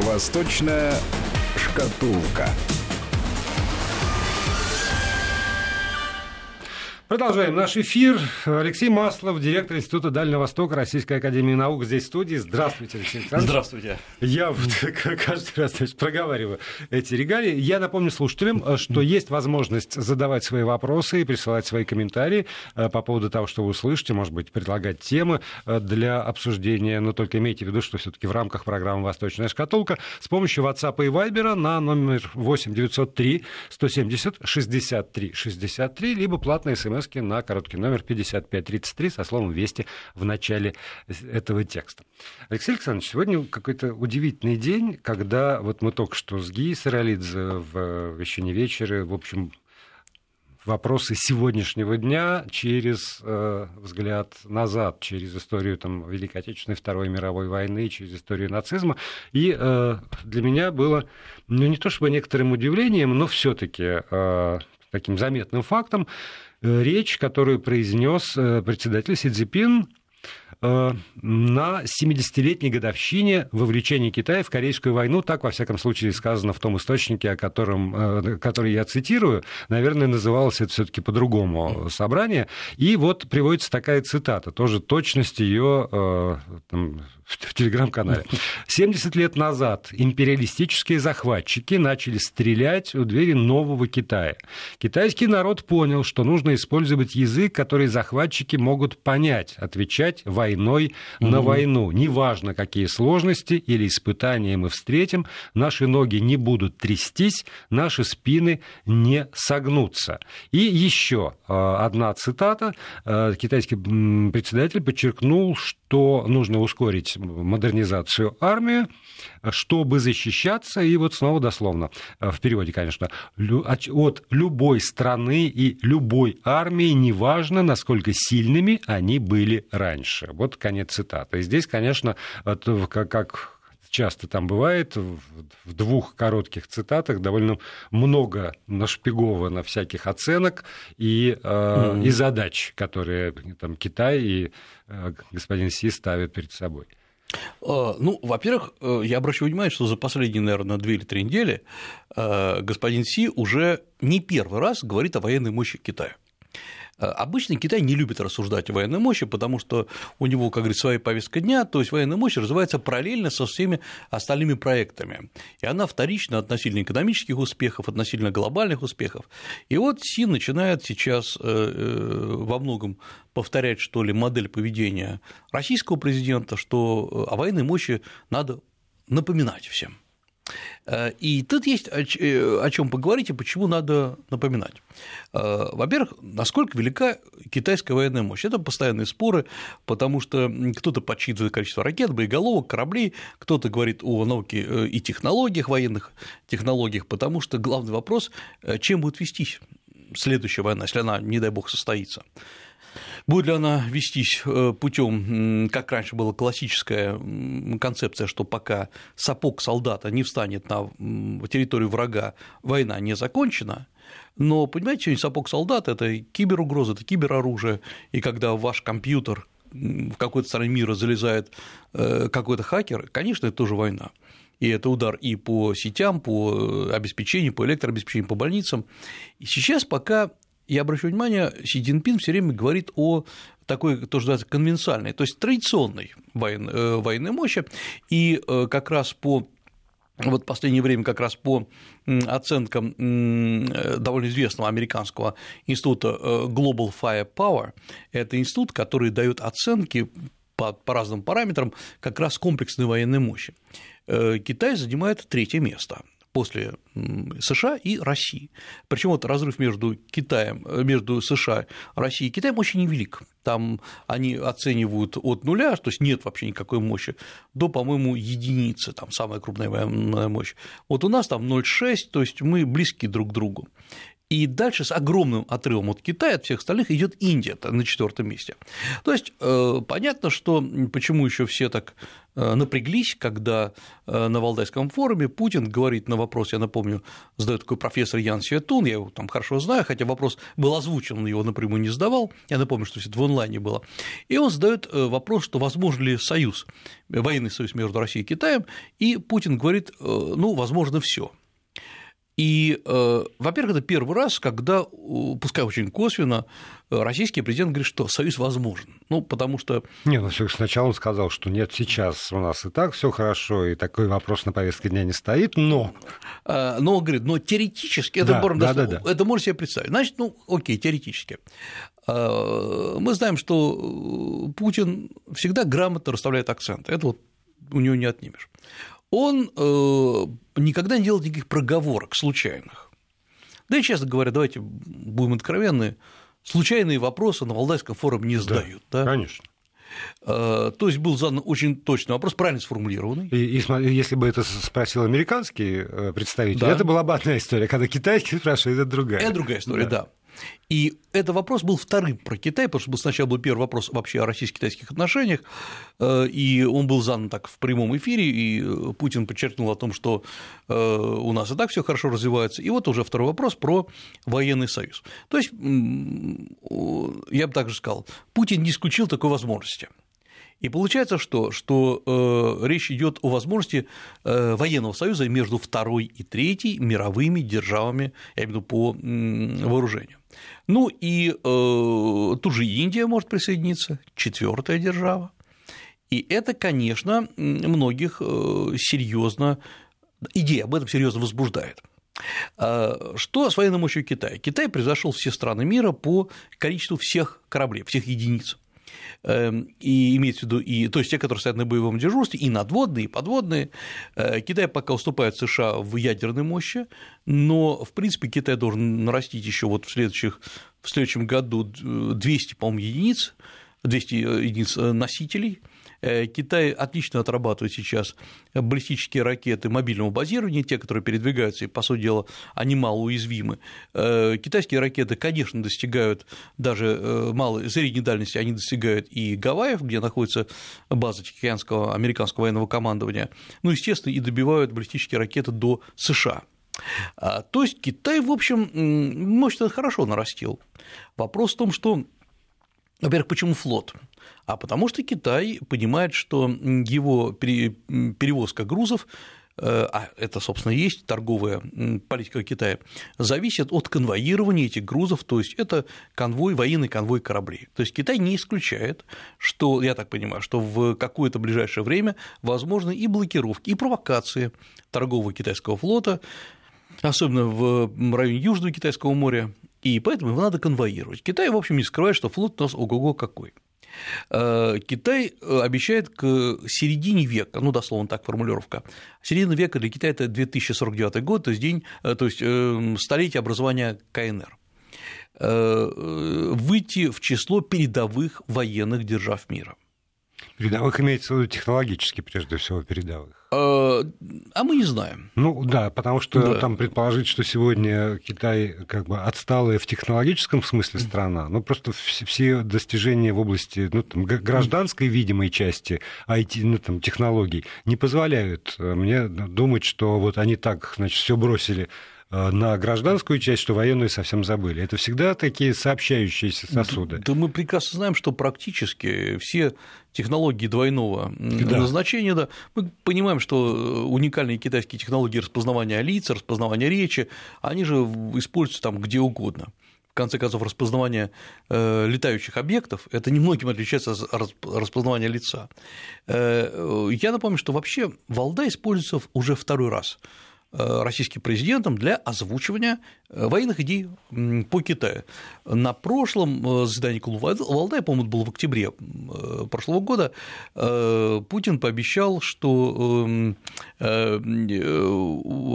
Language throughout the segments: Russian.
Восточная шкатулка. Продолжаем наш эфир. Алексей Маслов, директор Института Дальнего Востока Российской Академии Наук, здесь в студии. Здравствуйте, Алексей Александрович. Здравствуйте. Я вот каждый раз значит, проговариваю эти регалии. Я напомню слушателям, что есть возможность задавать свои вопросы и присылать свои комментарии э, по поводу того, что вы услышите, может быть, предлагать темы э, для обсуждения, но только имейте в виду, что все таки в рамках программы «Восточная шкатулка» с помощью WhatsApp и Viber на номер 8 903 170 63 63, либо платные смс смс на короткий номер 5533 со словом «Вести» в начале этого текста. Алексей Александрович, сегодня какой-то удивительный день, когда вот мы только что с Ги Саралидзе в «Вещине вечера», в общем, вопросы сегодняшнего дня через э, взгляд назад, через историю там, Великой Отечественной, Второй мировой войны, через историю нацизма. И э, для меня было, ну не то чтобы некоторым удивлением, но все-таки э, таким заметным фактом, речь, которую произнес э, председатель Си Цзипин э, на 70-летней годовщине вовлечения Китая в Корейскую войну. Так, во всяком случае, сказано в том источнике, о котором, который я цитирую. Наверное, называлось это все таки по-другому собрание. И вот приводится такая цитата, тоже точность ее там, в телеграм-канале. 70 лет назад империалистические захватчики начали стрелять у двери нового Китая. Китайский народ понял, что нужно использовать язык, который захватчики могут понять, отвечать войной угу. на войну. Неважно, какие сложности или испытания мы встретим, наши ноги не будут трястись, наши спины не согнутся. И еще а, одна цитата. А, китайский председатель подчеркнул, что нужно ускорить модернизацию армии, чтобы защищаться, и вот снова дословно, э, в переводе, конечно, от любой страны и любой армии, неважно, насколько сильными они были раньше. Вот конец цитаты. И здесь, конечно, как часто там бывает, в двух коротких цитатах довольно много нашпиговано всяких оценок и, э, mm-hmm. и задач, которые там Китай и э, господин Си ставят перед собой. Э, ну, во-первых, э, я обращу внимание, что за последние, наверное, две или три недели э, господин Си уже не первый раз говорит о военной мощи Китая. Э, обычно Китай не любит рассуждать о военной мощи, потому что у него, как говорится, своя повестка дня, то есть военная мощь развивается параллельно со всеми остальными проектами. И она вторична относительно экономических успехов, относительно глобальных успехов. И вот Си начинает сейчас э, э, во многом повторять, что ли, модель поведения российского президента, что о военной мощи надо напоминать всем. Э, и тут есть о э, чем поговорить и почему надо напоминать. Э, во-первых, насколько велика китайская военная мощь. Это постоянные споры, потому что кто-то подсчитывает количество ракет, боеголовок, кораблей, кто-то говорит о науке и технологиях, военных технологиях, потому что главный вопрос, чем будет вестись следующая война, если она, не дай бог, состоится. Будет ли она вестись э, путем, как раньше была классическая концепция, что пока сапог солдата не встанет на территорию врага, война не закончена, но, понимаете, сегодня сапог солдата – это киберугроза, это кибероружие, и когда ваш компьютер в какой-то стране мира залезает э, какой-то хакер, конечно, это тоже война. И это удар и по сетям, по обеспечению, по электрообеспечению, по больницам. И сейчас пока я обращу внимание, Си Цзиньпин все время говорит о такой, тоже называется, конвенциальной, то есть традиционной военной, э, военной мощи, и э, как раз по вот в последнее время как раз по оценкам довольно известного американского института э, Global Firepower, это институт, который дает оценки по, по разным параметрам как раз комплексной военной мощи. Китай занимает третье место после США и России. Причем вот разрыв между Китаем, э, между США, Россией и Китаем очень невелик. Там они оценивают от нуля, то есть нет вообще никакой мощи, до, по-моему, единицы, там самая крупная военная мощь. Вот у нас там 0,6, то есть мы близки друг к другу. И дальше с огромным отрывом от Китая, от всех остальных, идет Индия на четвертом месте. То есть э, понятно, что почему еще все так э, напряглись, когда э, на Валдайском форуме Путин говорит на вопрос, я напомню, задает такой профессор Ян Светун, я его там хорошо знаю, хотя вопрос был озвучен, он его напрямую не задавал, я напомню, что все это в онлайне было, и он задает вопрос, что возможен ли союз, военный союз между Россией и Китаем, и Путин говорит, ну, возможно, все. И, э, во-первых, это первый раз, когда, пускай очень косвенно, российский президент говорит, что союз возможен. Ну, потому что... Не, ну сначала он сказал, что нет, сейчас у нас и так все хорошо, и такой вопрос на повестке дня не стоит, но... Э, но он говорит, но теоретически, это, да, да, да, да. это можно себе представить. Значит, ну, окей, теоретически. Э, мы знаем, что Путин всегда грамотно расставляет акценты. Это вот у него не отнимешь он э, никогда не делал никаких проговорок случайных. Да и, честно говоря, давайте будем откровенны, случайные вопросы на Валдайском форуме не задают. Да, да? Конечно. Э, то есть был задан очень точный вопрос, правильно сформулированный. И, и если бы это спросил американский э, представитель, да. это была бы одна история. Когда китайский спрашивает, это другая. Это другая история, да. да. И этот вопрос был вторым про Китай, потому что сначала был первый вопрос вообще о российско-китайских отношениях, э, и он был задан так в прямом эфире, и э, Путин подчеркнул о том, что э, у нас и так все хорошо развивается. И вот уже второй вопрос про военный союз. То есть, я бы также сказал, Путин не исключил такой возможности. И получается что? Что речь идет о возможности военного союза между второй и третьей мировыми державами, я имею в виду по вооружению. Ну и э, тут же Индия может присоединиться, четвертая держава. И это, конечно, многих э, серьезно, идея об этом серьезно возбуждает. А, что с военной мощью Китая? Китай превзошел все страны мира по количеству всех кораблей, всех единиц. Эм, и имеется в виду, и, то есть те, которые стоят на боевом дежурстве, и надводные, и подводные. Э, Китай пока уступает США в ядерной мощи, но, в принципе, Китай должен нарастить еще вот в, следующих, в следующем году 200, по-моему, единиц, 200 единиц э, носителей – Э, Китай отлично отрабатывает сейчас баллистические ракеты мобильного базирования, те, которые передвигаются, и, по сути дела, они мало уязвимы. Э, китайские ракеты, конечно, достигают даже э, малой, средней дальности, они достигают и Гавайев, где находится база Тихоокеанского американского военного командования, ну, естественно, и добивают баллистические ракеты до США. А, то есть Китай, в общем, мощно хорошо нарастил. Вопрос в том, что во-первых, почему флот? А потому что Китай понимает, что его перевозка грузов э, а это, собственно, и есть торговая политика Китая, зависит от конвоирования этих грузов, то есть это конвой, военный конвой кораблей. То есть Китай не исключает, что, я так понимаю, что в какое-то ближайшее время возможны и блокировки, и провокации торгового китайского флота, особенно в районе Южного Китайского моря, и поэтому его надо конвоировать. Китай, в общем, не скрывает, что флот у нас ого-го какой. Э, Китай э, обещает к середине века, ну, дословно так формулировка, середина века для Китая – это 2049 год, то есть день, э, то есть столетие образования КНР выйти в число передовых военных держав мира. Передовых имеется в виду технологически, прежде всего, передовых. А, а мы не знаем. Ну да, потому что да. там предположить, что сегодня Китай как бы отсталая в технологическом смысле страна, ну просто все достижения в области ну, там, гражданской видимой части IT, ну, там, технологий не позволяют э, мне думать, что вот они так, значит, все бросили на гражданскую часть, что военную совсем забыли. Это всегда такие сообщающиеся сосуды. Да, мы прекрасно знаем, что практически все технологии двойного да. назначения, да, мы понимаем, что э, уникальные китайские технологии распознавания лиц, распознавания речи, они же используются там где угодно в конце концов, распознавание э, летающих объектов, это немногим отличается от распознавания лица. Э, я напомню, что вообще Валда используется уже второй раз Э, российским президентом для озвучивания э, военных идей по Китаю. На прошлом э, заседании клуба Валдай, по-моему, было в октябре прошлого года, Путин пообещал, что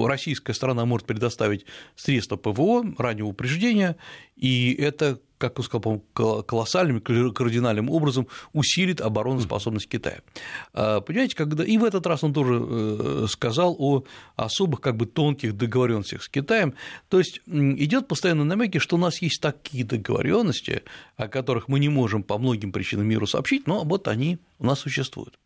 российская сторона может предоставить средства ПВО раннего упреждения, и это как я сказал, колоссальным, кардинальным образом усилит обороноспособность Китая. А, понимаете, когда и в этот раз он тоже э, сказал о особых как бы тонких договоренностях с Китаем, то есть идет постоянно намеки, что у нас есть такие договоренности, о которых мы не можем по многим причинам миру сообщить, но вот они у нас существуют.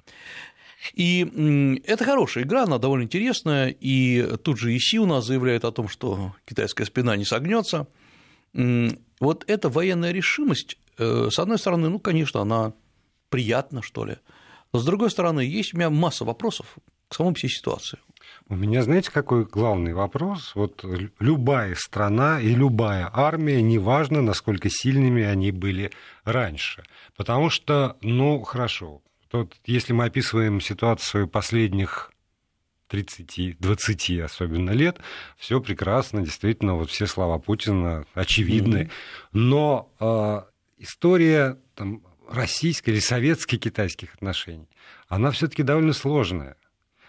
И это хорошая игра, она довольно интересная, и тут же ИСИ у нас заявляет о том, что китайская спина не согнется. Вот эта военная решимость, э, с одной стороны, ну, конечно, она приятна, что ли, но с другой стороны, есть у меня масса вопросов к самой всей ситуации. У меня, знаете, какой главный вопрос? Вот любая страна и любая армия, неважно, насколько сильными они были раньше. Потому что, ну, хорошо, Тут, если мы описываем ситуацию последних 30, 20 особенно лет, все прекрасно, действительно, вот все слова Путина очевидны. Mm-hmm. Но э, история там, российской или советско-китайских отношений, она все-таки довольно сложная.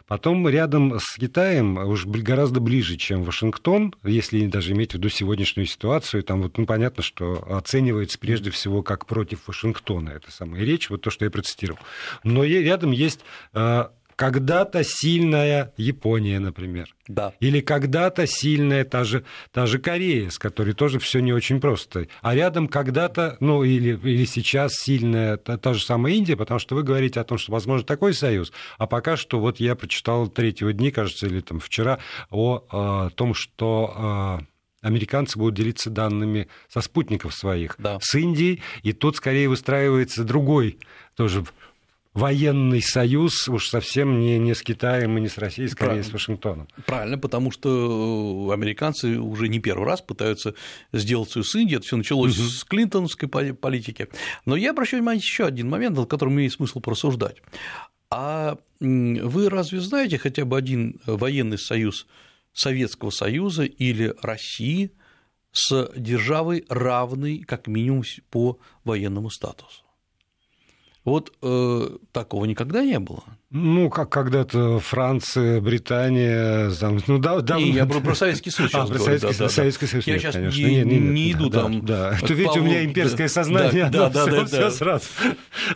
Потом рядом с Китаем, уж гораздо ближе, чем Вашингтон, если даже иметь в виду сегодняшнюю ситуацию, там вот, ну, понятно, что оценивается прежде всего как против Вашингтона эта самая речь, вот то, что я процитировал. Но рядом есть э, когда-то сильная Япония, например. Да. Или когда-то сильная та же, та же Корея, с которой тоже все не очень просто. А рядом когда-то, ну или, или сейчас сильная та, та же самая Индия, потому что вы говорите о том, что возможно такой союз. А пока что вот я прочитал третьего дня, кажется, или там вчера, о, о том, что американцы будут делиться данными со спутников своих да. с Индией, и тут скорее выстраивается другой тоже военный союз уж совсем не, не с Китаем и не с Россией, скорее Правильно. с Вашингтоном. Правильно, потому что американцы уже не первый раз пытаются сделать союз с Индией. Это все началось угу. с клинтоновской политики. Но я обращаю внимание еще один момент, над которым имеет смысл просуждать. А вы разве знаете хотя бы один военный союз Советского Союза или России с державой равной как минимум по военному статусу? Вот э, такого никогда не было. Ну, как когда-то Франция, Британия, там, ну да, да. Не, я про, Советский Союз а, про Советский, да, да, Советский Союз. Я нет, сейчас конечно. не, не, не иду да, там. Да, да. видите, у меня имперское сознание, да, да, да, да, все, сразу.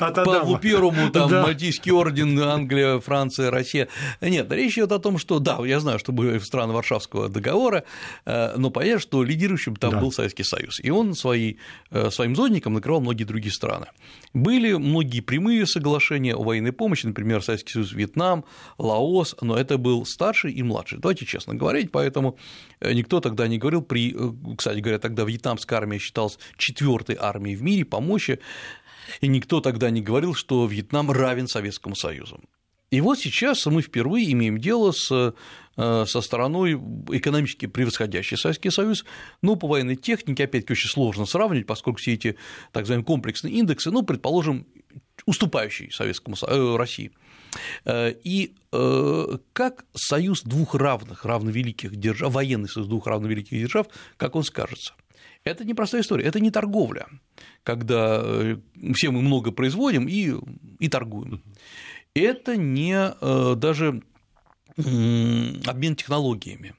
От Павлу Первому, там, да. Мальтийский орден, Англия, Франция, Россия. Нет, речь идет о том, что, да, я знаю, что были страны Варшавского договора, э, но понятно, что лидирующим там да. был Советский Союз. И он свои, э, своим зодником накрывал многие другие страны. Были многие прямые соглашения о военной помощи, например, Советский Союз, Вьетнам, Лаос, но это был старший и младший. Давайте честно говорить, поэтому э, никто тогда не говорил, при, э, кстати говоря, тогда вьетнамская армия считалась четвертой армией в мире по мощи, и никто тогда не говорил, что Вьетнам равен Советскому Союзу. И вот сейчас мы впервые имеем дело с, э, со стороной экономически превосходящей Советский Союз, но по военной технике, опять-таки, очень сложно сравнивать, поскольку все эти так называемые комплексные индексы, ну, предположим, уступающий Советскому э, России. Э, и как союз двух равных, равновеликих держав, военный союз двух равновеликих держав, как он скажется? Это не простая история, это не торговля, когда все мы много производим и, и торгуем это не э, даже обмен технологиями.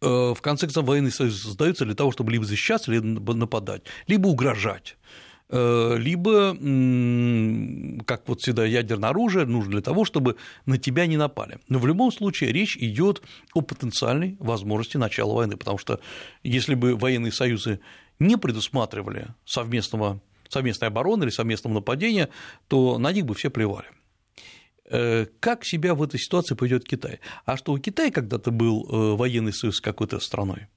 Э, в конце концов, военный союз создается для того, чтобы либо защищаться, либо нападать, либо угрожать э, либо, как вот всегда, ядерное оружие нужно для того, чтобы на тебя не напали. Но в любом случае речь идет о потенциальной возможности начала войны, потому что если бы военные союзы не предусматривали совместного, совместной обороны или совместного нападения, то на них бы все плевали. Э, как себя в этой ситуации поведет Китай? А что у Китая когда-то был э, военный союз с какой-то страной?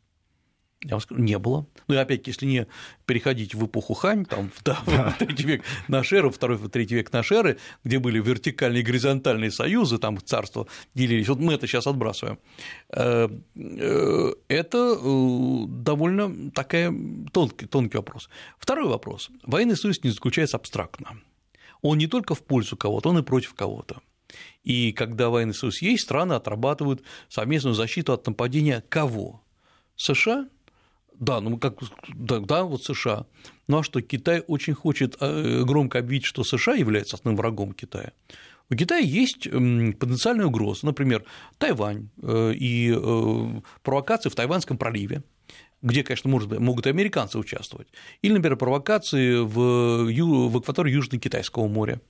Я вам скажу, не было. Ну и опять, если не переходить в эпоху Хань, там, да, да. третий век нашей эры, второй, третий век нашей эры, где были вертикальные и горизонтальные союзы, там царства делились, вот мы это сейчас отбрасываем, э, это довольно такая тонкий, тонкий вопрос. Второй вопрос. Военный союз не заключается абстрактно он не только в пользу кого-то, он и против кого-то. И когда военный союз есть, страны отрабатывают совместную защиту от нападения кого? США? Да, ну как, да, да, вот США. Ну а что, Китай очень хочет э, громко объявить, что США является основным врагом Китая. У Китая есть потенциальная угроза, например, Тайвань э, и э, провокации в Тайванском проливе, где, конечно, может, могут и американцы участвовать, или, например, провокации в, в акватории Южно-Китайского моря.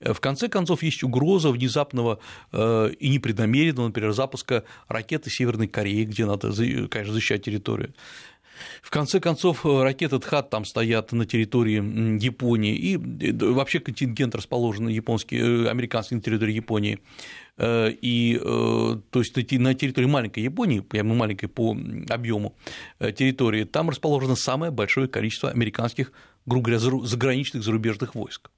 В конце концов, есть угроза внезапного и непреднамеренного, например, запуска ракеты Северной Кореи, где надо, конечно, защищать территорию. В конце концов, ракеты ТХАТ там стоят на территории Японии, и вообще контингент расположен японский, э, американский на территории Японии. Э, и, э, то есть на территории маленькой Японии, прямо маленькой по объему территории, там расположено самое большое количество американских, грубо говоря, заграничных зарубежных войск.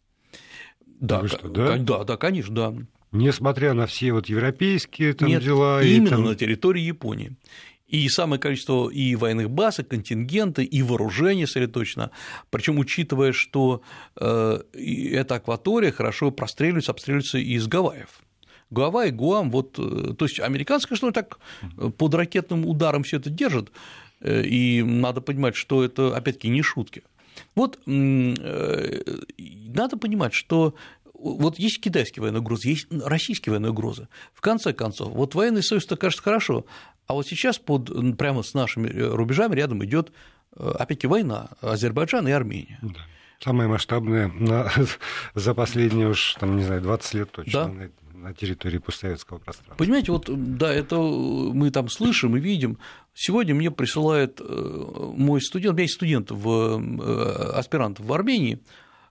Да, что, да? да, да, конечно, да. Несмотря на все вот европейские там Нет, дела. Именно и там... на территории Японии и самое количество и военных баз, и контингента, и вооружения сосредоточено. Причем учитывая, что э, эта акватория хорошо простреливается, обстреливается из Гавайев. Гавайи, Гуам, вот, э, то есть американцы, конечно, так под ракетным ударом все это держат, э, и надо понимать, что это, опять-таки, не шутки. Вот надо понимать, что вот есть китайские военные угрозы, есть российские военные угрозы. В конце концов, вот военный союз, это кажется хорошо, а вот сейчас под, прямо с нашими э, рубежами рядом идет э, опять-таки война Азербайджан и Армения. Да. Самая масштабная на, за последние уж, там, не знаю, 20 лет точно. Да. На, на территории постсоветского пространства. Понимаете, вот да, это мы там слышим и видим. Сегодня мне присылает э, мой студент, у меня есть студент в аспирант в Армении,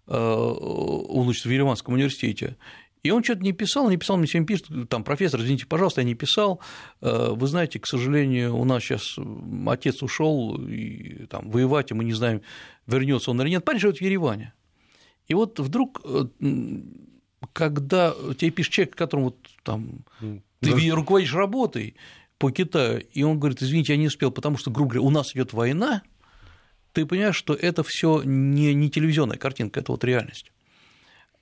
он учится в Ереванском университете, и он что-то не писал, не писал, мне сегодня пишет, там, профессор, извините, пожалуйста, я не писал. Э, вы знаете, к сожалению, у нас сейчас отец ушел и там воевать, и мы не знаем, вернется он или нет. Парень живет в Ереване. И вот вдруг, э, когда тебе пишет человек, которому вот там ты да. руководишь работой по Китаю, и он говорит, извините, я не успел, потому что, грубо говоря, у нас идет война, ты понимаешь, что это все не, не телевизионная картинка, это вот реальность.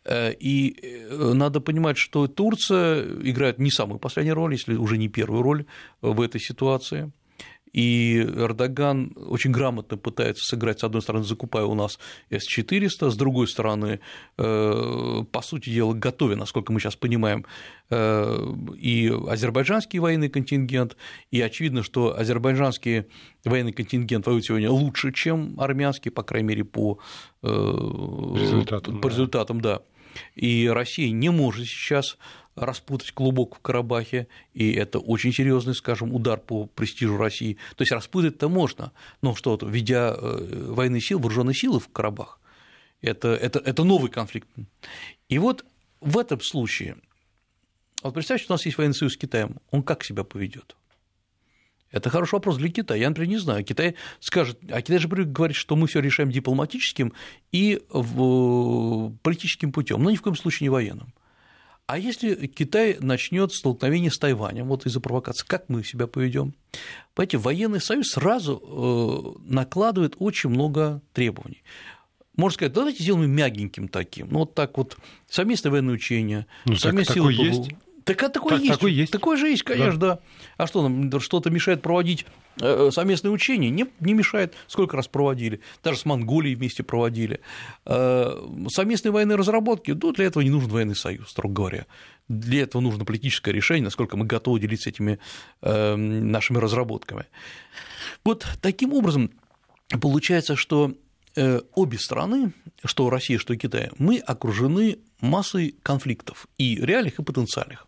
Э, и э, надо понимать, что Турция играет не самую последнюю роль, если уже не первую роль в этой ситуации. И Эрдоган очень грамотно пытается сыграть, с одной стороны, закупая у нас С-400, с другой стороны, э, по сути дела, готовя, насколько мы сейчас понимаем, и азербайджанский военный контингент, и очевидно, что азербайджанский военный контингент воюет сегодня лучше, чем армянский, по крайней мере, по результатам, по результатам да. да. И Россия не может сейчас распутать клубок в Карабахе, и это очень серьезный, скажем, удар по престижу России. То есть распутать-то можно, но что, введя э, военные силы, вооруженные силы в Карабах, это, это, это новый конфликт. И вот в этом случае, вот представьте, что у нас есть военный союз с Китаем, он как себя поведет? Это хороший вопрос для Китая. Я, например, не знаю. Китай скажет, а Китай же говорит, что мы все решаем дипломатическим и политическим путем, но ни в коем случае не военным. А если Китай начнет столкновение с Тайванем, вот из-за провокации, как мы себя поведем? Понимаете, военный союз сразу э, накладывает очень много требований. Можно сказать, давайте сделаем мягеньким таким. Ну, вот так вот совместное военное учение, ну, совместные силы. Есть. Так а такое так, есть. Такой есть. Такое же есть, конечно, да. да. А что нам что-то мешает проводить э, совместные учения? Не, не мешает. Сколько раз проводили? Даже с Монголией вместе проводили. Э, совместные военные разработки, ну, для этого не нужен военный союз, строго говоря. Для этого нужно политическое решение, насколько мы готовы делиться этими э, нашими разработками. Вот таким образом получается, что обе страны, что Россия, что Китай, мы окружены массой конфликтов и реальных, и потенциальных.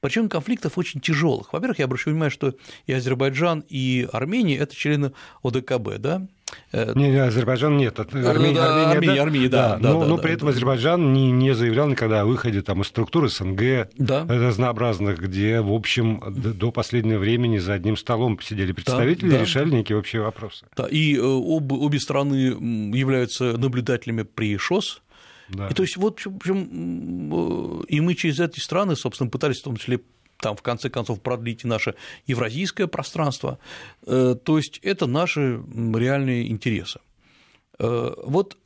Причем конфликтов очень тяжелых. Во-первых, я обращаю внимание, что и Азербайджан, и Армения – это члены ОДКБ, да, э, не, не, Азербайджан нет. Армения, Армения, Армения, да, Армения, да, да, да, но, да, но да, при да, этом да. Азербайджан не, не заявлял никогда о выходе там, из структуры СНГ да. разнообразных, где, в общем, до последнего времени за одним столом сидели представители да, да. и решали некие общие вопросы. Да, и э, об, обе страны являются наблюдателями при ШОС, да. И то есть вот, в общем, и мы через эти страны, собственно, пытались в том числе там, в конце концов, продлить наше евразийское пространство. Э, то есть это наши реальные интересы. Э, вот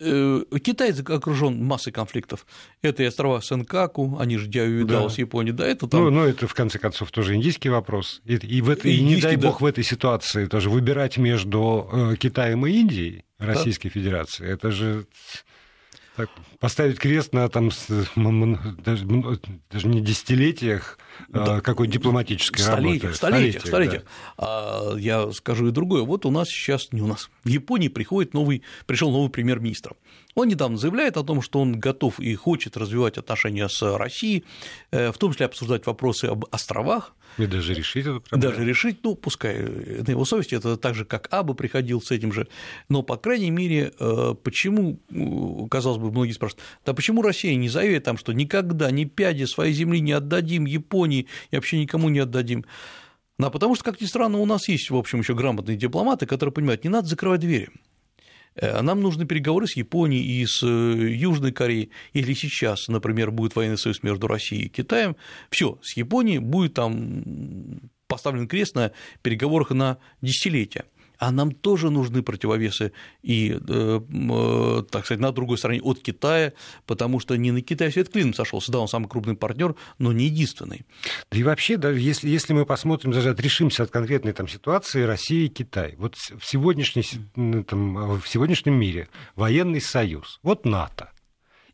э, Китай окружен массой конфликтов. Это и острова Сенкаку, они же Дяюидао да. с Японией, да, это там... Ну, ну, это, в конце концов, тоже индийский вопрос. И, и, в это, и не дай бог да. в этой ситуации тоже выбирать между Китаем и Индией, Российской да. Федерацией, это же поставить крест на там, даже, даже не десятилетиях а да. какой дипломатической столетиях, работы. Столетиях, столетиях. Да. А, я скажу и другое. Вот у нас сейчас, не у нас, в Японии приходит новый, пришел новый премьер-министр. Он недавно заявляет о том, что он готов и хочет развивать отношения с Россией, э, в том числе обсуждать вопросы об островах. И даже решить эту проблему. Даже решить, ну, пускай на его совести, это так же, как Аба приходил с этим же, но, по крайней мере, э, почему, казалось бы, многие спрашивают, да почему Россия не заявит там, что никогда ни пяди своей земли не отдадим Японии и вообще никому не отдадим? Да, потому что, как ни странно, у нас есть, в общем, еще грамотные дипломаты, которые понимают, не надо закрывать двери. Э, нам нужны переговоры с Японией и с э, Южной Кореей. Если сейчас, например, будет военный союз между Россией и Китаем, все, с Японией будет там поставлен крест на переговорах на десятилетия а нам тоже нужны противовесы и, э, э, так сказать, на другой стороне от Китая, потому что не на Китай свет клином сошелся, да, он самый крупный партнер, но не единственный. Да и вообще, даже если, если мы посмотрим, даже отрешимся от конкретной там, ситуации России и Китай, вот в, сегодняшней, там, в сегодняшнем мире военный союз, вот НАТО,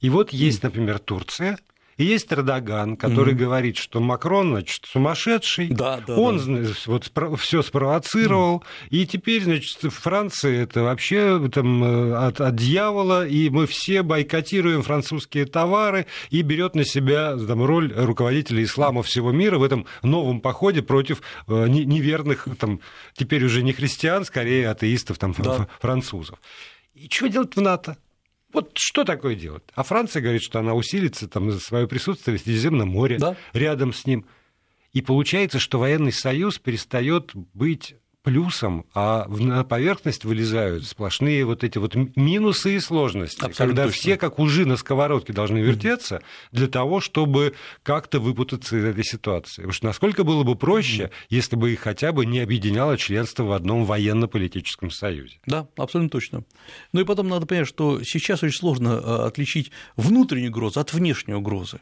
и вот есть, например, Турция, и есть Эрдоган, который mm-hmm. говорит, что Макрон, значит, сумасшедший. Да, да, он да. вот все спровоцировал. Mm-hmm. И теперь, значит, Франция это вообще там, э, от, от дьявола, и мы все бойкотируем французские товары и берет на себя там, роль руководителя ислама всего мира в этом новом походе против э, неверных, там, теперь уже не христиан, скорее атеистов там, да. французов. И что делать в НАТО? Вот что такое делать? А Франция говорит, что она усилится там, за свое присутствие в Средиземном море да? рядом с ним. И получается, что военный союз перестает быть плюсом, а на поверхность вылезают сплошные вот эти вот минусы и сложности, Абсолютно когда точно. все как ужи на сковородке должны вертеться для того, чтобы как-то выпутаться из этой ситуации. Потому что насколько было бы проще, если бы их хотя бы не объединяло членство в одном военно-политическом союзе. Да, абсолютно точно. Ну и потом надо понять, что сейчас очень сложно э, отличить внутреннюю угрозу от внешней угрозы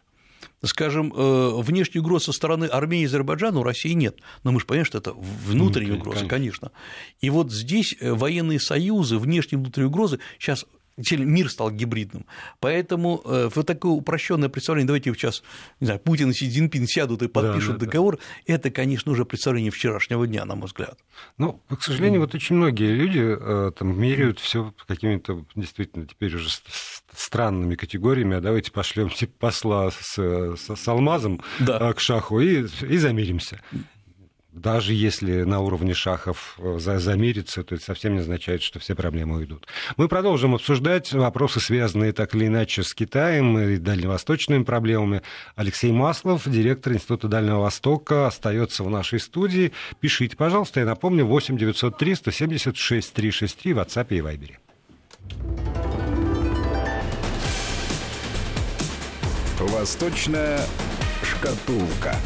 скажем, э, внешней угрозы со стороны Армении и Азербайджана у России нет. Но мы же понимаем, что это внутренняя угроза, конечно. И вот здесь э, военные союзы, внешние и внутренние угрозы сейчас мир стал гибридным. Поэтому э, вот такое упрощенное представление, давайте сейчас, не знаю, Путин и Си Цзиньпин сядут и подпишут да, да, договор, да. это, конечно, уже представление вчерашнего дня, на мой взгляд. Ну, к сожалению, вот очень многие люди э, там меряют все какими-то действительно теперь уже странными категориями, а давайте пошлем типа посла с, с, с алмазом да. Э, к шаху и, и замиримся даже если на уровне шахов э, замериться, то это совсем не означает, что все проблемы уйдут. Мы продолжим обсуждать вопросы, связанные так или иначе с Китаем и дальневосточными проблемами. Алексей Маслов, директор Института Дальнего Востока, остается в нашей студии. Пишите, пожалуйста, я напомню, 8 903 176 363 в WhatsApp и Viber. Восточная шкатулка.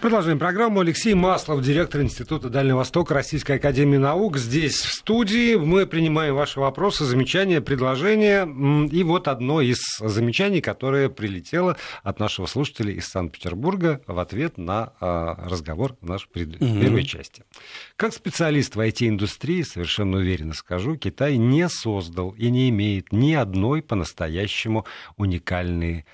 Продолжаем программу. Алексей Маслов, директор Института Дальнего Востока Российской Академии Наук. Здесь, в студии, мы принимаем ваши вопросы, замечания, предложения. И вот одно из замечаний, которое прилетело от нашего слушателя из Санкт-Петербурга в ответ на а, разговор в нашей первой части. Как специалист в IT-индустрии, совершенно уверенно скажу, Китай не создал и не имеет ни одной по-настоящему уникальной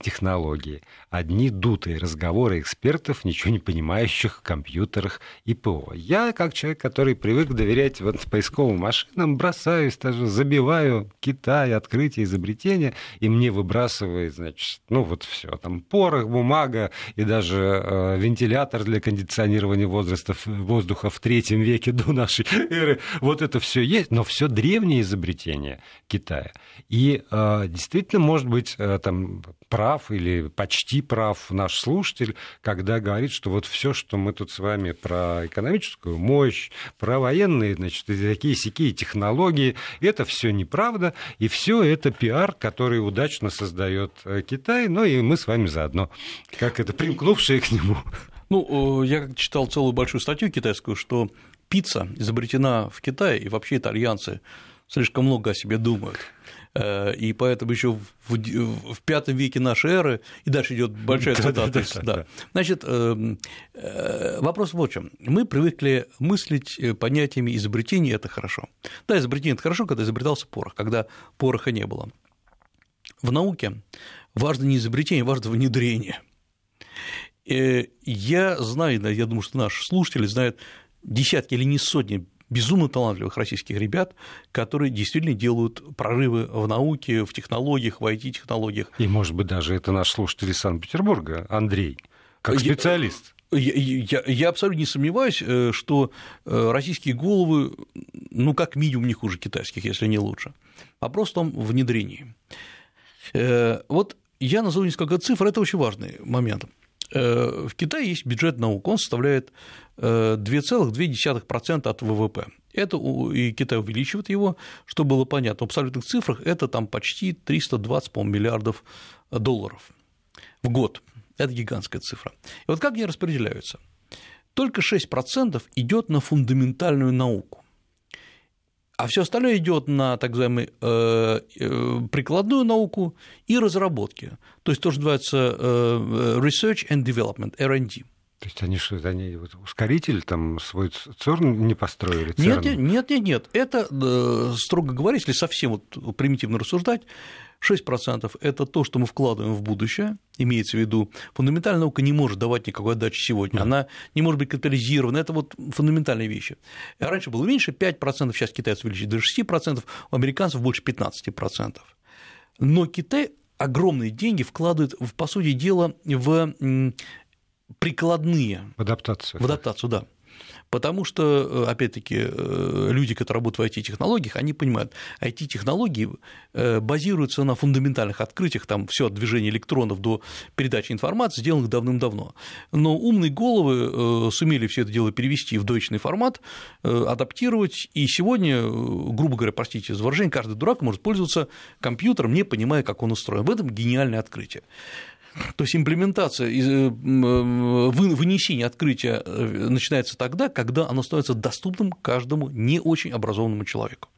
технологии. Одни дутые разговоры экспертов, ничего не понимающих в компьютерах и ПО. Я, как человек, который привык доверять вот поисковым машинам, бросаюсь, даже забиваю Китай, открытие, изобретение, и мне выбрасывает, значит, ну вот все, там порох, бумага и даже э, вентилятор для кондиционирования возраста, воздуха в третьем веке до нашей эры. Вот это все есть, но все древние изобретения Китая. И э, действительно, может быть, э, там прав или почти прав наш слушатель, когда говорит, что вот все, что мы тут с вами про экономическую мощь, про военные, значит, такие сякие технологии, это все неправда, и все это пиар, который удачно создает э, Китай, ну и мы с вами заодно, как это примкнувшие к нему. Ну, я читал целую большую статью китайскую, что пицца изобретена в Китае, и вообще итальянцы слишком много о себе думают. Э, и поэтому еще в, в пятом веке нашей эры, и дальше идет большая цитата. Да, Значит, эм, э, вопрос в чем. Мы привыкли мыслить э, понятиями изобретения – это хорошо. Да, изобретение – это хорошо, когда изобретался порох, когда пороха не было. В науке важно не изобретение, важно внедрение. Я знаю, я думаю, что наши слушатели знают десятки или не сотни безумно талантливых российских ребят, которые действительно делают прорывы в науке, в технологиях, в IT-технологиях. И, может быть, даже это наш слушатель из Санкт-Петербурга, Андрей, как специалист. Я, я, я абсолютно не сомневаюсь, э, что э, российские головы, ну, как минимум, не хуже китайских, если не лучше. Вопрос в том внедрении. Э, вот я назову несколько цифр, это очень важный момент. В Китае есть бюджет наук, он составляет 2,2% от ВВП. Это и Китай увеличивает его, что было понятно. В абсолютных цифрах это там почти 320 по миллиардов долларов в год. Это гигантская цифра. И вот как они распределяются? Только 6% идет на фундаментальную науку. А все остальное идет на так называемую э, э, прикладную науку и разработки. То есть то, что называется э, Research and Development, R&D. То есть они что, они вот ускоритель там свой ЦЕРН не построили? ЦЕРН? Нет, нет, нет, нет. Это, строго говоря, если совсем вот примитивно рассуждать, 6% – это то, что мы вкладываем в будущее, имеется в виду, фундаментальная наука не может давать никакой отдачи сегодня, она не может быть катализирована, это вот фундаментальные вещи. Раньше было меньше, 5%, сейчас китайцы увеличили до 6%, у американцев больше 15%. Но Китай огромные деньги вкладывает, по сути дела, в прикладные. В адаптацию. В адаптацию, да. Потому что, э, опять-таки, э, люди, которые работают в IT-технологиях, они понимают, IT-технологии э, базируются на фундаментальных открытиях, там все от движения электронов до передачи информации, сделанных давным-давно. Но умные головы сумели все это дело перевести в двоичный формат, адаптировать, и сегодня, грубо говоря, простите за выражение, каждый дурак может пользоваться компьютером, не понимая, как он устроен. В этом гениальное открытие. То есть имплементация, э, вынесение открытия э, начинается тогда, когда оно становится доступным каждому не очень образованному человеку.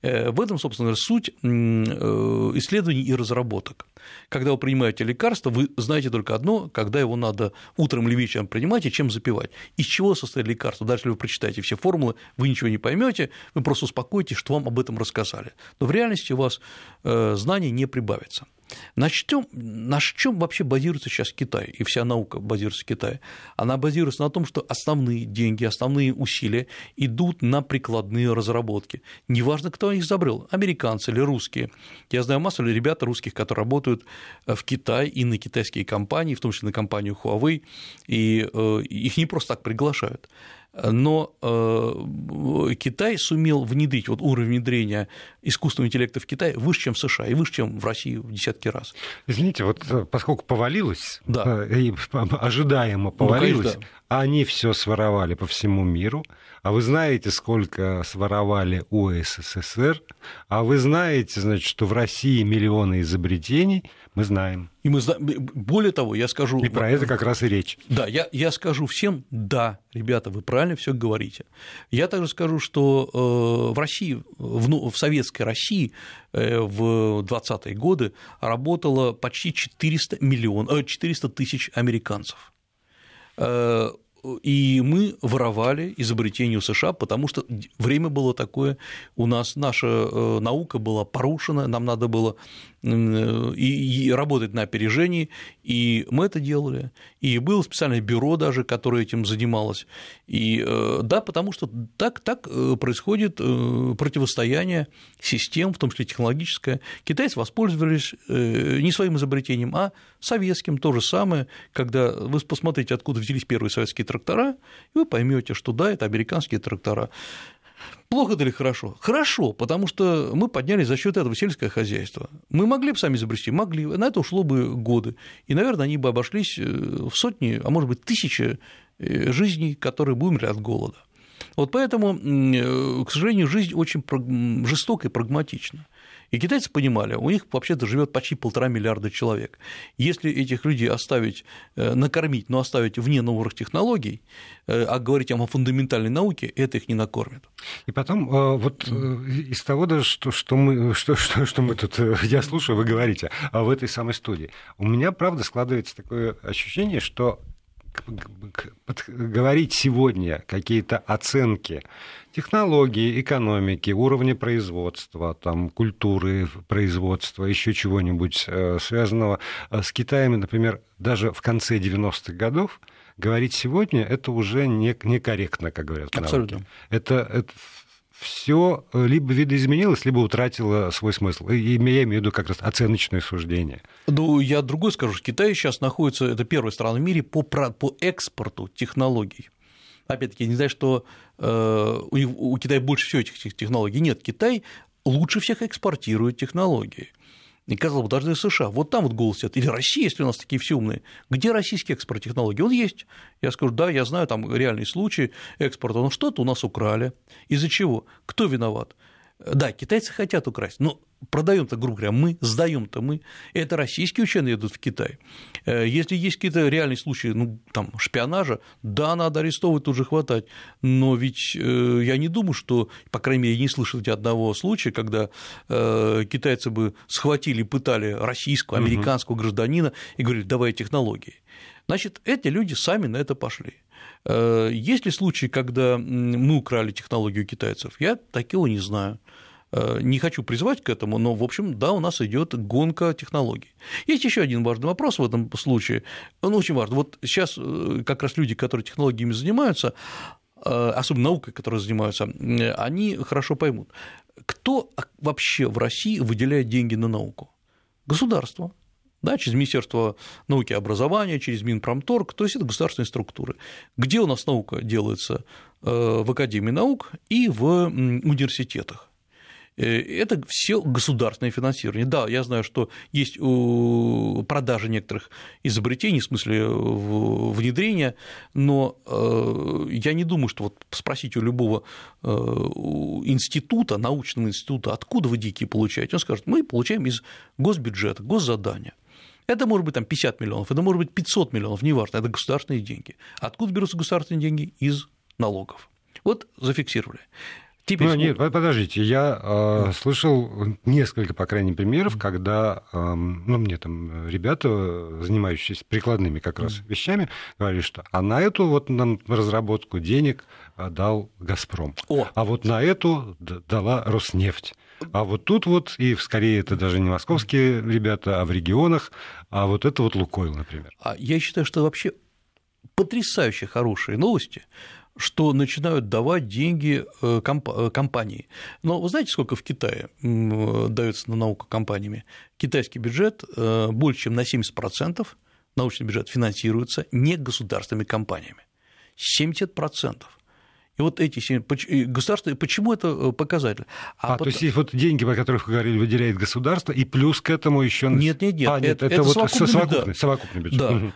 Э, в этом, собственно, суть исследований и разработок. Когда вы принимаете лекарство, вы знаете только одно, когда его надо утром или вечером принимать и чем запивать. Из чего состоит лекарство? Даже если вы прочитаете все формулы, вы ничего не поймете, вы просто успокоитесь, что вам об этом рассказали. Но в реальности у вас знаний не прибавится. На чем, на чем вообще базируется сейчас Китай, и вся наука базируется в Китае? Она базируется на том, что основные деньги, основные усилия идут на прикладные разработки. Неважно, кто их изобрел, американцы или русские. Я знаю массу ребят русских, которые работают в Китае и на китайские компании, в том числе на компанию Huawei, и э, их не просто так приглашают но э, Китай сумел внедрить, вот уровень внедрения искусственного интеллекта в Китае выше, чем в США, и выше, чем в России в десятки раз. Извините, вот э, поскольку повалилось, да. Э, ожидаемо ну, повалилось, ну, конечно, да. Они все своровали по всему миру, а вы знаете, сколько своровали у СССР, а вы знаете, значит, что в России миллионы изобретений, мы знаем. И мы знаем, более того, я скажу... И про это как раз и речь. Да, я, я скажу всем, да, ребята, вы правильно все говорите. Я также скажу, что э, в России, в, ну, в советской России э, в 20-е годы работало почти 400 миллионов, 400 тысяч американцев и мы воровали изобретение у США, потому что время было такое, у нас наша э, наука была порушена, нам надо было и работать на опережении, и мы это делали, и было специальное бюро даже, которое этим занималось, и э, да, потому что так, так э, происходит противостояние систем, в том числе технологическое. Китайцы воспользовались не своим изобретением, а советским, то же самое, когда вы посмотрите, откуда взялись первые советские трактора, и вы поймете, что да, это американские трактора. Плохо это или хорошо? Хорошо, потому что мы подняли за счет этого сельское хозяйство. Мы могли бы сами изобрести, могли, на это ушло бы годы. И, наверное, они бы обошлись э, в сотни, а может быть, тысячи э, жизней, которые бы умерли от голода. Вот поэтому, к сожалению, жизнь очень жестока и прагматична. И китайцы понимали, у них вообще-то живет почти полтора миллиарда человек. Если этих людей оставить, э, накормить, но оставить вне новых технологий, э, а говорить им о фундаментальной науке, это их не накормит. И потом, э, вот из того даже, что, что, мы, что, что, что мы тут, я слушаю, вы говорите, а в этой самой студии, у меня, правда, складывается такое ощущение, что говорить сегодня какие-то оценки технологии, экономики, уровня производства, там, культуры производства, еще чего-нибудь э, связанного э, с Китаем, например, даже в конце 90-х годов, говорить сегодня это уже не, некорректно, как говорят. Абсолютно. Это, это все либо видоизменилось, либо утратило свой смысл. И я имею в виду как раз оценочное суждение. Ну, я другой скажу, Китай сейчас находится, это первая страна в мире по, по экспорту технологий. Опять-таки, не знаю, что э, у Китая больше всего этих технологий. Нет, Китай лучше всех экспортирует технологии. И, казалось бы, даже США. Вот там вот голос сидят. Или Россия, если у нас такие все умные. Где российский экспорт технологий? Он есть. Я скажу, да, я знаю, там реальный случай экспорта, но что-то у нас украли. Из-за чего? Кто виноват? Да, китайцы хотят украсть, но продаем-то, грубо говоря, мы, сдаем-то мы. Это российские ученые идут в Китай. Э, если есть какие-то реальные случаи ну, там, шпионажа, да, надо арестовывать, тут же хватать. Но ведь э, я не думаю, что, по крайней мере, не слышал ни одного случая, когда э, китайцы бы схватили, пытали российского, американского гражданина и говорили, давай технологии. Значит, эти люди сами на это пошли. Есть ли случаи, когда мы украли технологию китайцев? Я такого не знаю. Э, не хочу призывать к этому, но, в общем, да, у нас идет гонка технологий. Есть еще один важный вопрос в этом случае, он очень важный. Вот сейчас э, как раз люди, которые технологиями занимаются, э, особенно наукой, которые занимаются, они хорошо поймут, кто вообще в России выделяет деньги на науку? Государство да, через Министерство науки и образования, через Минпромторг, то есть это государственные структуры. Где у нас наука делается? В Академии наук и в университетах. Э, это все государственное финансирование. Да, я знаю, что есть продажи некоторых изобретений, в смысле внедрения, но э, я не думаю, что вот спросить у любого э, института, научного института, откуда вы дикие получаете, он скажет, мы получаем из госбюджета, госзадания. Это может быть там 50 миллионов, это может быть 500 миллионов, неважно, это государственные деньги. Откуда берутся государственные деньги? Из налогов. Вот зафиксировали. Теперь... Ну, нет, подождите, я э, слышал несколько, по крайней мере, примеров, когда, э, ну, мне там ребята, занимающиеся прикладными как раз вещами, говорили, что а на эту вот нам разработку денег э, дал «Газпром», О. а вот на эту дала «Роснефть». А вот тут вот, и скорее это даже не московские ребята, а в регионах, а вот это вот Лукойл, например. А я считаю, что вообще потрясающе хорошие новости, что начинают давать деньги э, э, компании. Но вы знаете, сколько в Китае дается на науку компаниями? Китайский бюджет э, больше, чем на 70% научный бюджет финансируется не государственными компаниями. 70%. И вот эти государства, почему это э, показатель? А, а потом... то есть вот деньги, о которых вы говорили, выделяет государство, и плюс к этому еще нет, нет, нет, а, нет, это, это, это вот совокупный, совокупный, да. совокупный бюджет. Да. Угу.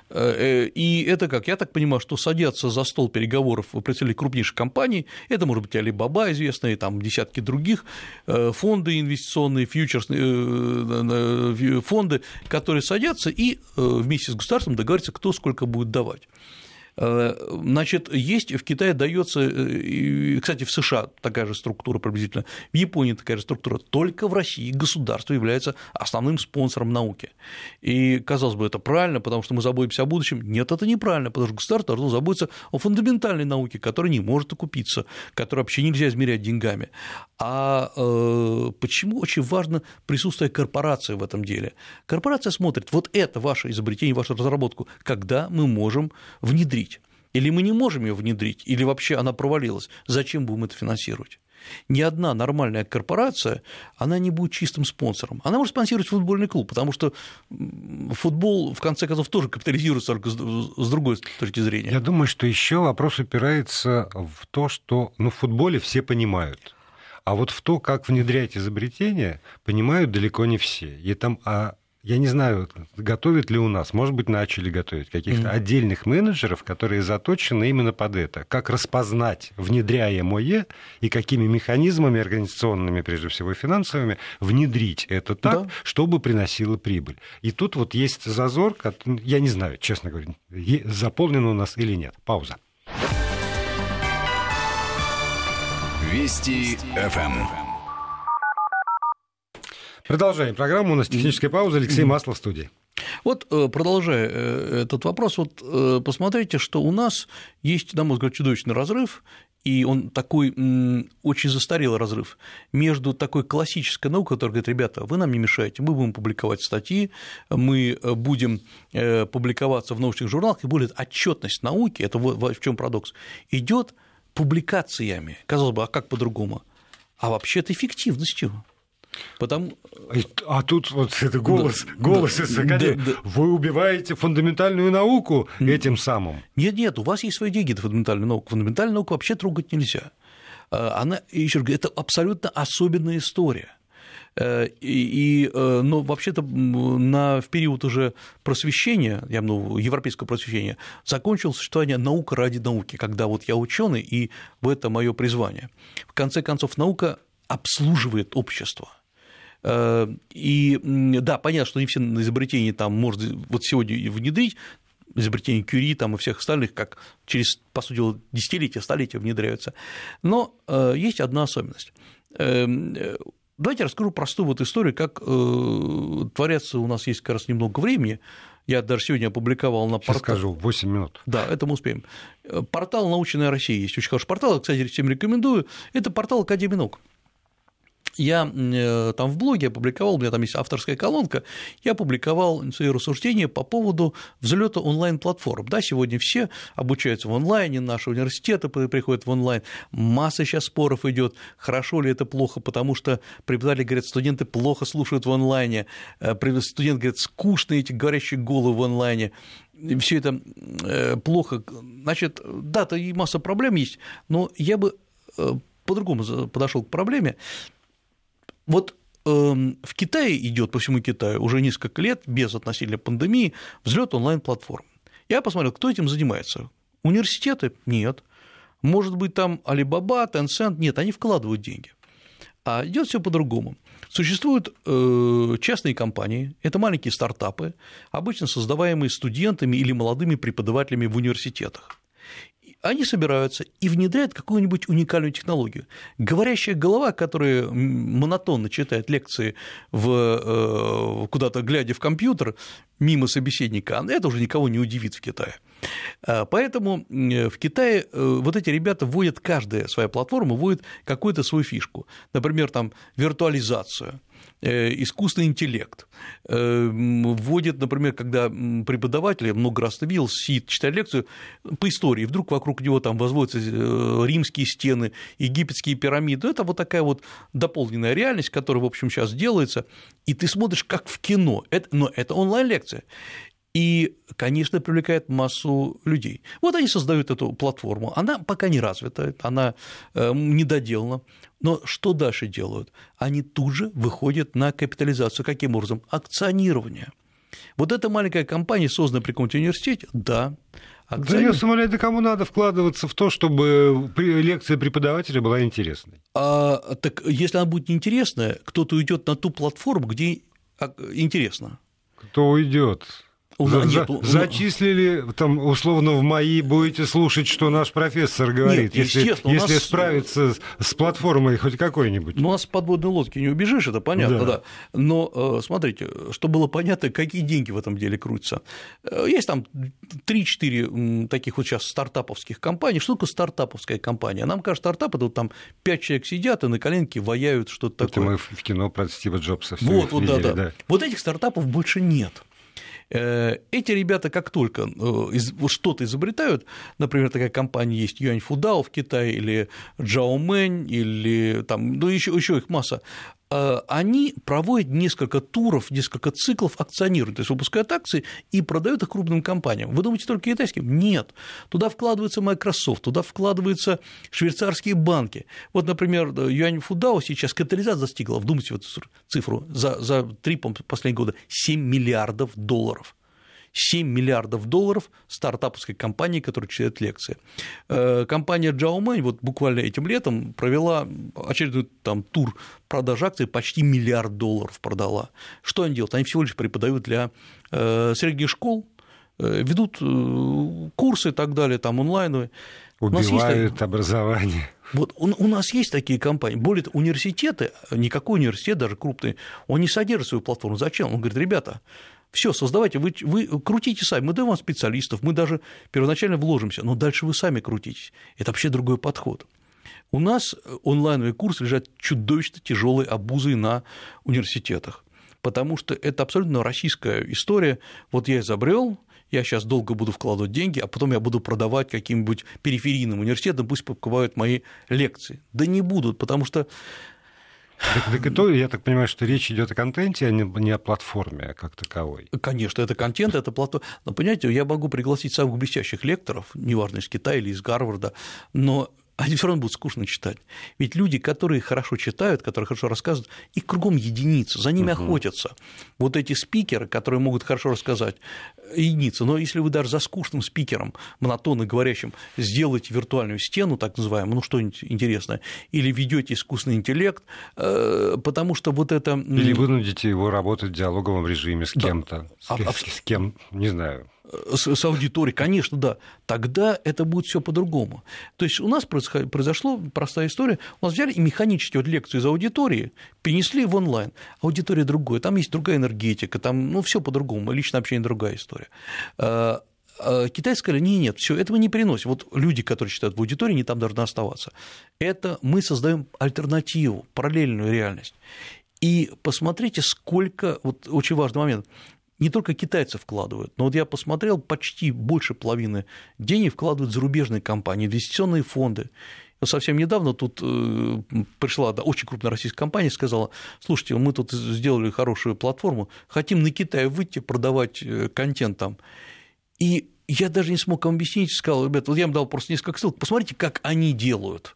И это как? Я так понимаю, что садятся за стол переговоров представители крупнейших компаний, это может быть Alibaba известные, там десятки других фонды инвестиционные, фьючерсные фонды, которые садятся и вместе с государством договариваются, кто сколько будет давать. Э, значит, есть в Китае дается, э, кстати, в США такая же структура приблизительно, в Японии такая же структура, только в России государство является основным спонсором науки. И, казалось бы, это правильно, потому что мы заботимся о будущем. Нет, это неправильно, потому что государство должно заботиться о фундаментальной науке, которая не может окупиться, которую вообще нельзя измерять деньгами. А э, почему очень важно присутствие корпорации в этом деле? Корпорация смотрит, вот это ваше изобретение, вашу разработку, когда мы можем внедрить или мы не можем ее внедрить, или вообще она провалилась, зачем будем это финансировать? Ни одна нормальная корпорация, она не будет чистым спонсором. Она может спонсировать футбольный клуб, потому что футбол, в конце концов, тоже капитализируется только с другой точки зрения. Я думаю, что еще вопрос упирается в то, что ну, в футболе все понимают. А вот в то, как внедрять изобретения, понимают далеко не все. И там а я не знаю, готовят ли у нас, может быть, начали готовить каких-то mm-hmm. отдельных менеджеров, которые заточены именно под это. Как распознать внедряемое и какими механизмами организационными, прежде всего, и финансовыми, внедрить это так, да. чтобы приносило прибыль. И тут вот есть зазор, я не знаю, честно говоря, заполнен у нас или нет. Пауза. Вести ФМ. Продолжаем программу. У нас техническая пауза. Алексей Маслов в студии. Вот, э, продолжая э, этот вопрос, вот э, посмотрите, что у нас есть, на мой взгляд, чудовищный разрыв, и он такой очень застарелый разрыв между такой классической наукой, которая говорит, ребята, вы нам не мешаете, мы будем публиковать статьи, мы будем публиковаться в научных журналах, и более отчетность науки, это в чем парадокс, идет публикациями. Казалось бы, а как по-другому? А вообще-то эффективностью. Потому... А тут вот это голос, да, голос да, из Академии. Да, да. Вы убиваете фундаментальную науку этим самым. Нет, нет, у вас есть свои деньги на фундаментальную науку. Фундаментальную науку вообще трогать нельзя. А, она, еще раз это абсолютно особенная история. Э, и, и, э, но вообще-то на, в период уже просвещения, я ну, европейского просвещения, закончилось существование наука ради науки, когда вот я ученый, и в этом мое призвание. В конце концов, наука обслуживает общество – и да, понятно, что не все изобретения там можно вот сегодня внедрить, изобретения Кюри там, и всех остальных, как через, по сути дела, десятилетия, столетия внедряются. Но э, есть одна особенность. Эм, э, давайте расскажу простую вот историю, как творятся, у нас есть как раз немного времени, я даже сегодня опубликовал на портале. скажу, 8 минут. Да, это мы успеем. Портал «Научная Россия» есть очень хороший портал, кстати, всем рекомендую. Это портал Академии наук я э, там в блоге опубликовал, у меня там есть авторская колонка, я опубликовал свои рассуждения по поводу взлета онлайн-платформ. Да, сегодня все обучаются в онлайне, наши университеты приходят в онлайн, масса сейчас споров идет, хорошо ли это плохо, потому что преподаватели говорят, студенты плохо слушают в онлайне, э, студент говорит, скучно эти говорящие головы в онлайне, все это э, плохо. Значит, да, то и масса проблем есть, но я бы по-другому подошел к проблеме. Вот эм, в Китае идет по всему Китаю уже несколько лет без относительно пандемии взлет онлайн-платформ. Я посмотрел, кто этим занимается. Университеты? Нет. Может быть, там Alibaba, Tencent? Нет, они вкладывают деньги. А идет все по-другому. Существуют э, частные компании, это маленькие стартапы, обычно создаваемые студентами или молодыми преподавателями в университетах они собираются и внедряют какую-нибудь уникальную технологию. Говорящая голова, которая монотонно читает лекции в, э, куда-то глядя в компьютер мимо собеседника, это уже никого не удивит в Китае. А, поэтому в Китае э, вот эти ребята вводят, каждая своя платформа вводит какую-то свою фишку. Например, там виртуализацию – Э, искусственный интеллект. Э, вводит, например, когда преподаватель, я много раз видел, сидит, читает лекцию по истории, вдруг вокруг него там возводятся э, римские стены, египетские пирамиды. Это вот такая вот дополненная реальность, которая, в общем, сейчас делается, и ты смотришь как в кино. Это, но это онлайн-лекция и, конечно, привлекает массу людей. Вот они создают эту платформу, она пока не развита, она недоделана, но что дальше делают? Они тут же выходят на капитализацию. Каким образом? Акционирование. Вот эта маленькая компания, созданная при каком-то университете, да, Да я самолет, кому надо вкладываться в то, чтобы лекция преподавателя была интересной? А, так если она будет неинтересная, кто-то уйдет на ту платформу, где интересно. Кто уйдет? За, нет, за, зачислили, там, условно, в МАИ будете слушать, что наш профессор говорит, нет, если, если нас... справиться с, с платформой хоть какой-нибудь. Ну, у нас с подводной лодки не убежишь, это понятно, да. да. Но э, смотрите, чтобы было понятно, какие деньги в этом деле крутятся. Э, есть там 3-4 таких вот сейчас стартаповских компаний. Что такое стартаповская компания? Нам кажется, стартап это вот там 5 человек сидят и на коленке ваяют что-то такое. Это мы в кино про Стива Джобса вот, вот, видели, да, да. да. Вот этих стартапов больше нет. Э, эти ребята, как только э, что-то изобретают, например, такая компания есть Юань Фудао в Китае, или Джао Мэнь, или там, ну, еще, еще их масса, они проводят несколько туров, несколько циклов акционируют, то есть выпускают акции и продают их крупным компаниям. Вы думаете только китайским? Нет. Туда вкладывается Microsoft, туда вкладываются швейцарские банки. Вот, например, Юань Фудао сейчас катализат достигла, вдумайтесь в эту цифру, за, за три последних года 7 миллиардов долларов. 7 миллиардов долларов стартаповской компании, которая читает лекции. Э, компания Xiaomi вот буквально этим летом провела очередной там, тур продаж акций, почти миллиард долларов продала. Что они делают? Они всего лишь преподают для э, средних школ, э, ведут курсы и так далее, там онлайновые. Убивают есть... образование. Вот у, у нас есть такие компании. Более того, университеты, никакой университет, даже крупный, он не содержит свою платформу. Зачем? Он говорит, ребята, все, создавайте, вы, вы крутите сами, мы даем вам специалистов, мы даже первоначально вложимся, но дальше вы сами крутитесь. Это вообще другой подход. У нас онлайновые курсы лежат чудовищно тяжелой обузой на университетах, потому что это абсолютно российская история. Вот я изобрел, я сейчас долго буду вкладывать деньги, а потом я буду продавать каким-нибудь периферийным университетам, пусть покупают мои лекции. Да не будут, потому что так, так и я так понимаю, что речь идет о контенте, а не, не о платформе как таковой. Конечно, это контент, это платформа. Но, понимаете, я могу пригласить самых блестящих лекторов, неважно, из Китая или из Гарварда, но они все равно будут скучно читать. Ведь люди, которые хорошо читают, которые хорошо рассказывают, их кругом единицы, за ними угу. охотятся. Вот эти спикеры, которые могут хорошо рассказать, единицы. Но если вы даже за скучным спикером, монотонно говорящим, сделаете виртуальную стену, так называемую, ну что-нибудь интересное, или ведете искусственный интеллект, э, потому что вот это... Или вынудите его работать в диалоговом режиме с кем-то, с, а, с, с кем, не знаю с, с аудиторией, конечно, да, тогда это будет все по-другому. То есть у нас произошла простая история, у нас взяли и механически вот лекцию из аудитории перенесли в онлайн. Аудитория другая, там есть другая энергетика, там ну, все по-другому, личное общение другая история. А, а Китайцы сказали, нет, нет, все, этого не переносим. Вот люди, которые читают в аудитории, не там должны оставаться. Это мы создаем альтернативу, параллельную реальность. И посмотрите, сколько, вот очень важный момент, не только китайцы вкладывают, но вот я посмотрел, почти больше половины денег вкладывают зарубежные компании, инвестиционные фонды. Совсем недавно тут э, пришла да, очень крупная российская компания и сказала, слушайте, мы тут сделали хорошую платформу, хотим на Китай выйти, продавать э, контент там. И я даже не смог вам объяснить, сказал, ребята, вот я им дал просто несколько ссылок, посмотрите, как они делают.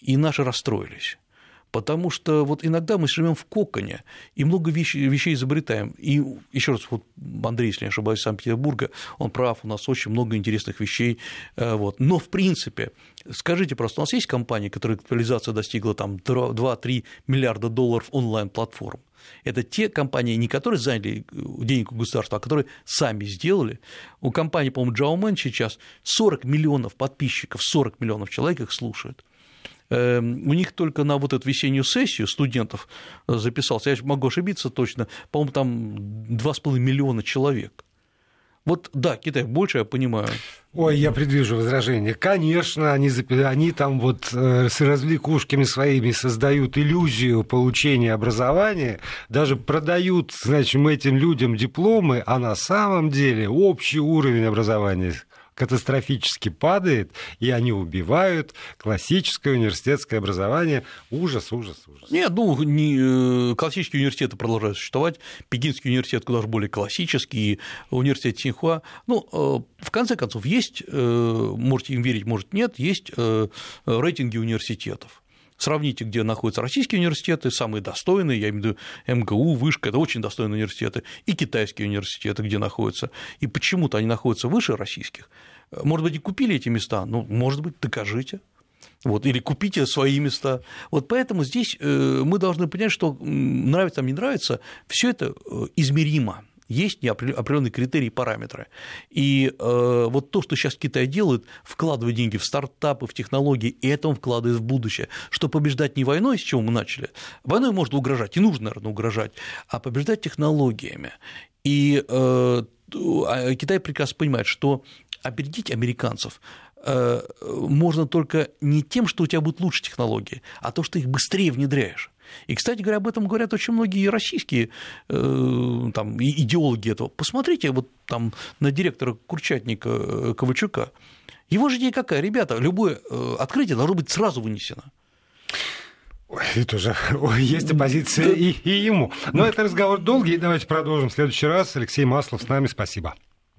И наши расстроились потому что вот иногда мы живем в коконе и много вещей, вещей изобретаем. И еще раз, вот Андрей, если не ошибаюсь, Санкт-Петербурга, он прав, у нас очень много интересных вещей. Э, вот. Но, в принципе, скажите просто, у нас есть компании, которые капитализация достигла там 2-3 миллиарда долларов онлайн-платформ? Это те компании, не которые заняли денег у государства, а которые сами сделали. У компании, по-моему, Джаумен сейчас 40 миллионов подписчиков, 40 миллионов человек их слушают. Эм, у них только на вот эту весеннюю сессию студентов э, записался, я могу ошибиться точно, по-моему, там 2,5 миллиона человек. Вот да, Китай больше, я понимаю. Ой, я предвижу возражение. Конечно, они, они там вот э, с развлекушками своими создают иллюзию получения образования, даже продают, значит, этим людям дипломы, а на самом деле общий уровень образования катастрофически падает, и они убивают классическое университетское образование. Ужас, ужас, ужас. Нет, ну, не, э, классические университеты продолжают существовать, Пекинский университет куда более классический, университет Синхуа. Ну, э, в конце концов, есть, э, можете им верить, может, нет, есть рейтинги университетов. Сравните, где находятся российские университеты, самые достойные, я имею в виду МГУ, Вышка, это очень достойные университеты, и китайские университеты, где находятся. И почему-то они находятся выше российских. Может быть, и купили эти места, ну, может быть, докажите. Вот, или купите свои места. Вот поэтому здесь э, мы должны понять, что нравится, не нравится, все это э, измеримо есть определенные критерии, параметры. И э, вот то, что сейчас Китай делает, вкладывает деньги в стартапы, в технологии, и это он вкладывает в будущее. Что побеждать не войной, с чего мы начали. Войной можно угрожать, и нужно, наверное, угрожать, а побеждать технологиями. И э, а Китай прекрасно понимает, что опередить американцев э, можно только не тем, что у тебя будут лучше технологии, а то, что их быстрее внедряешь. И, кстати говоря, об этом говорят очень многие российские э, там, идеологи этого. Посмотрите вот там на директора Курчатника э, Ковальчука. Его же идея какая? Ребята, любое открытие должно быть сразу вынесено. Ой, это уже ой, есть оппозиция и, и ему. Но это разговор долгий. Давайте продолжим в следующий раз. Алексей Маслов с нами. Спасибо.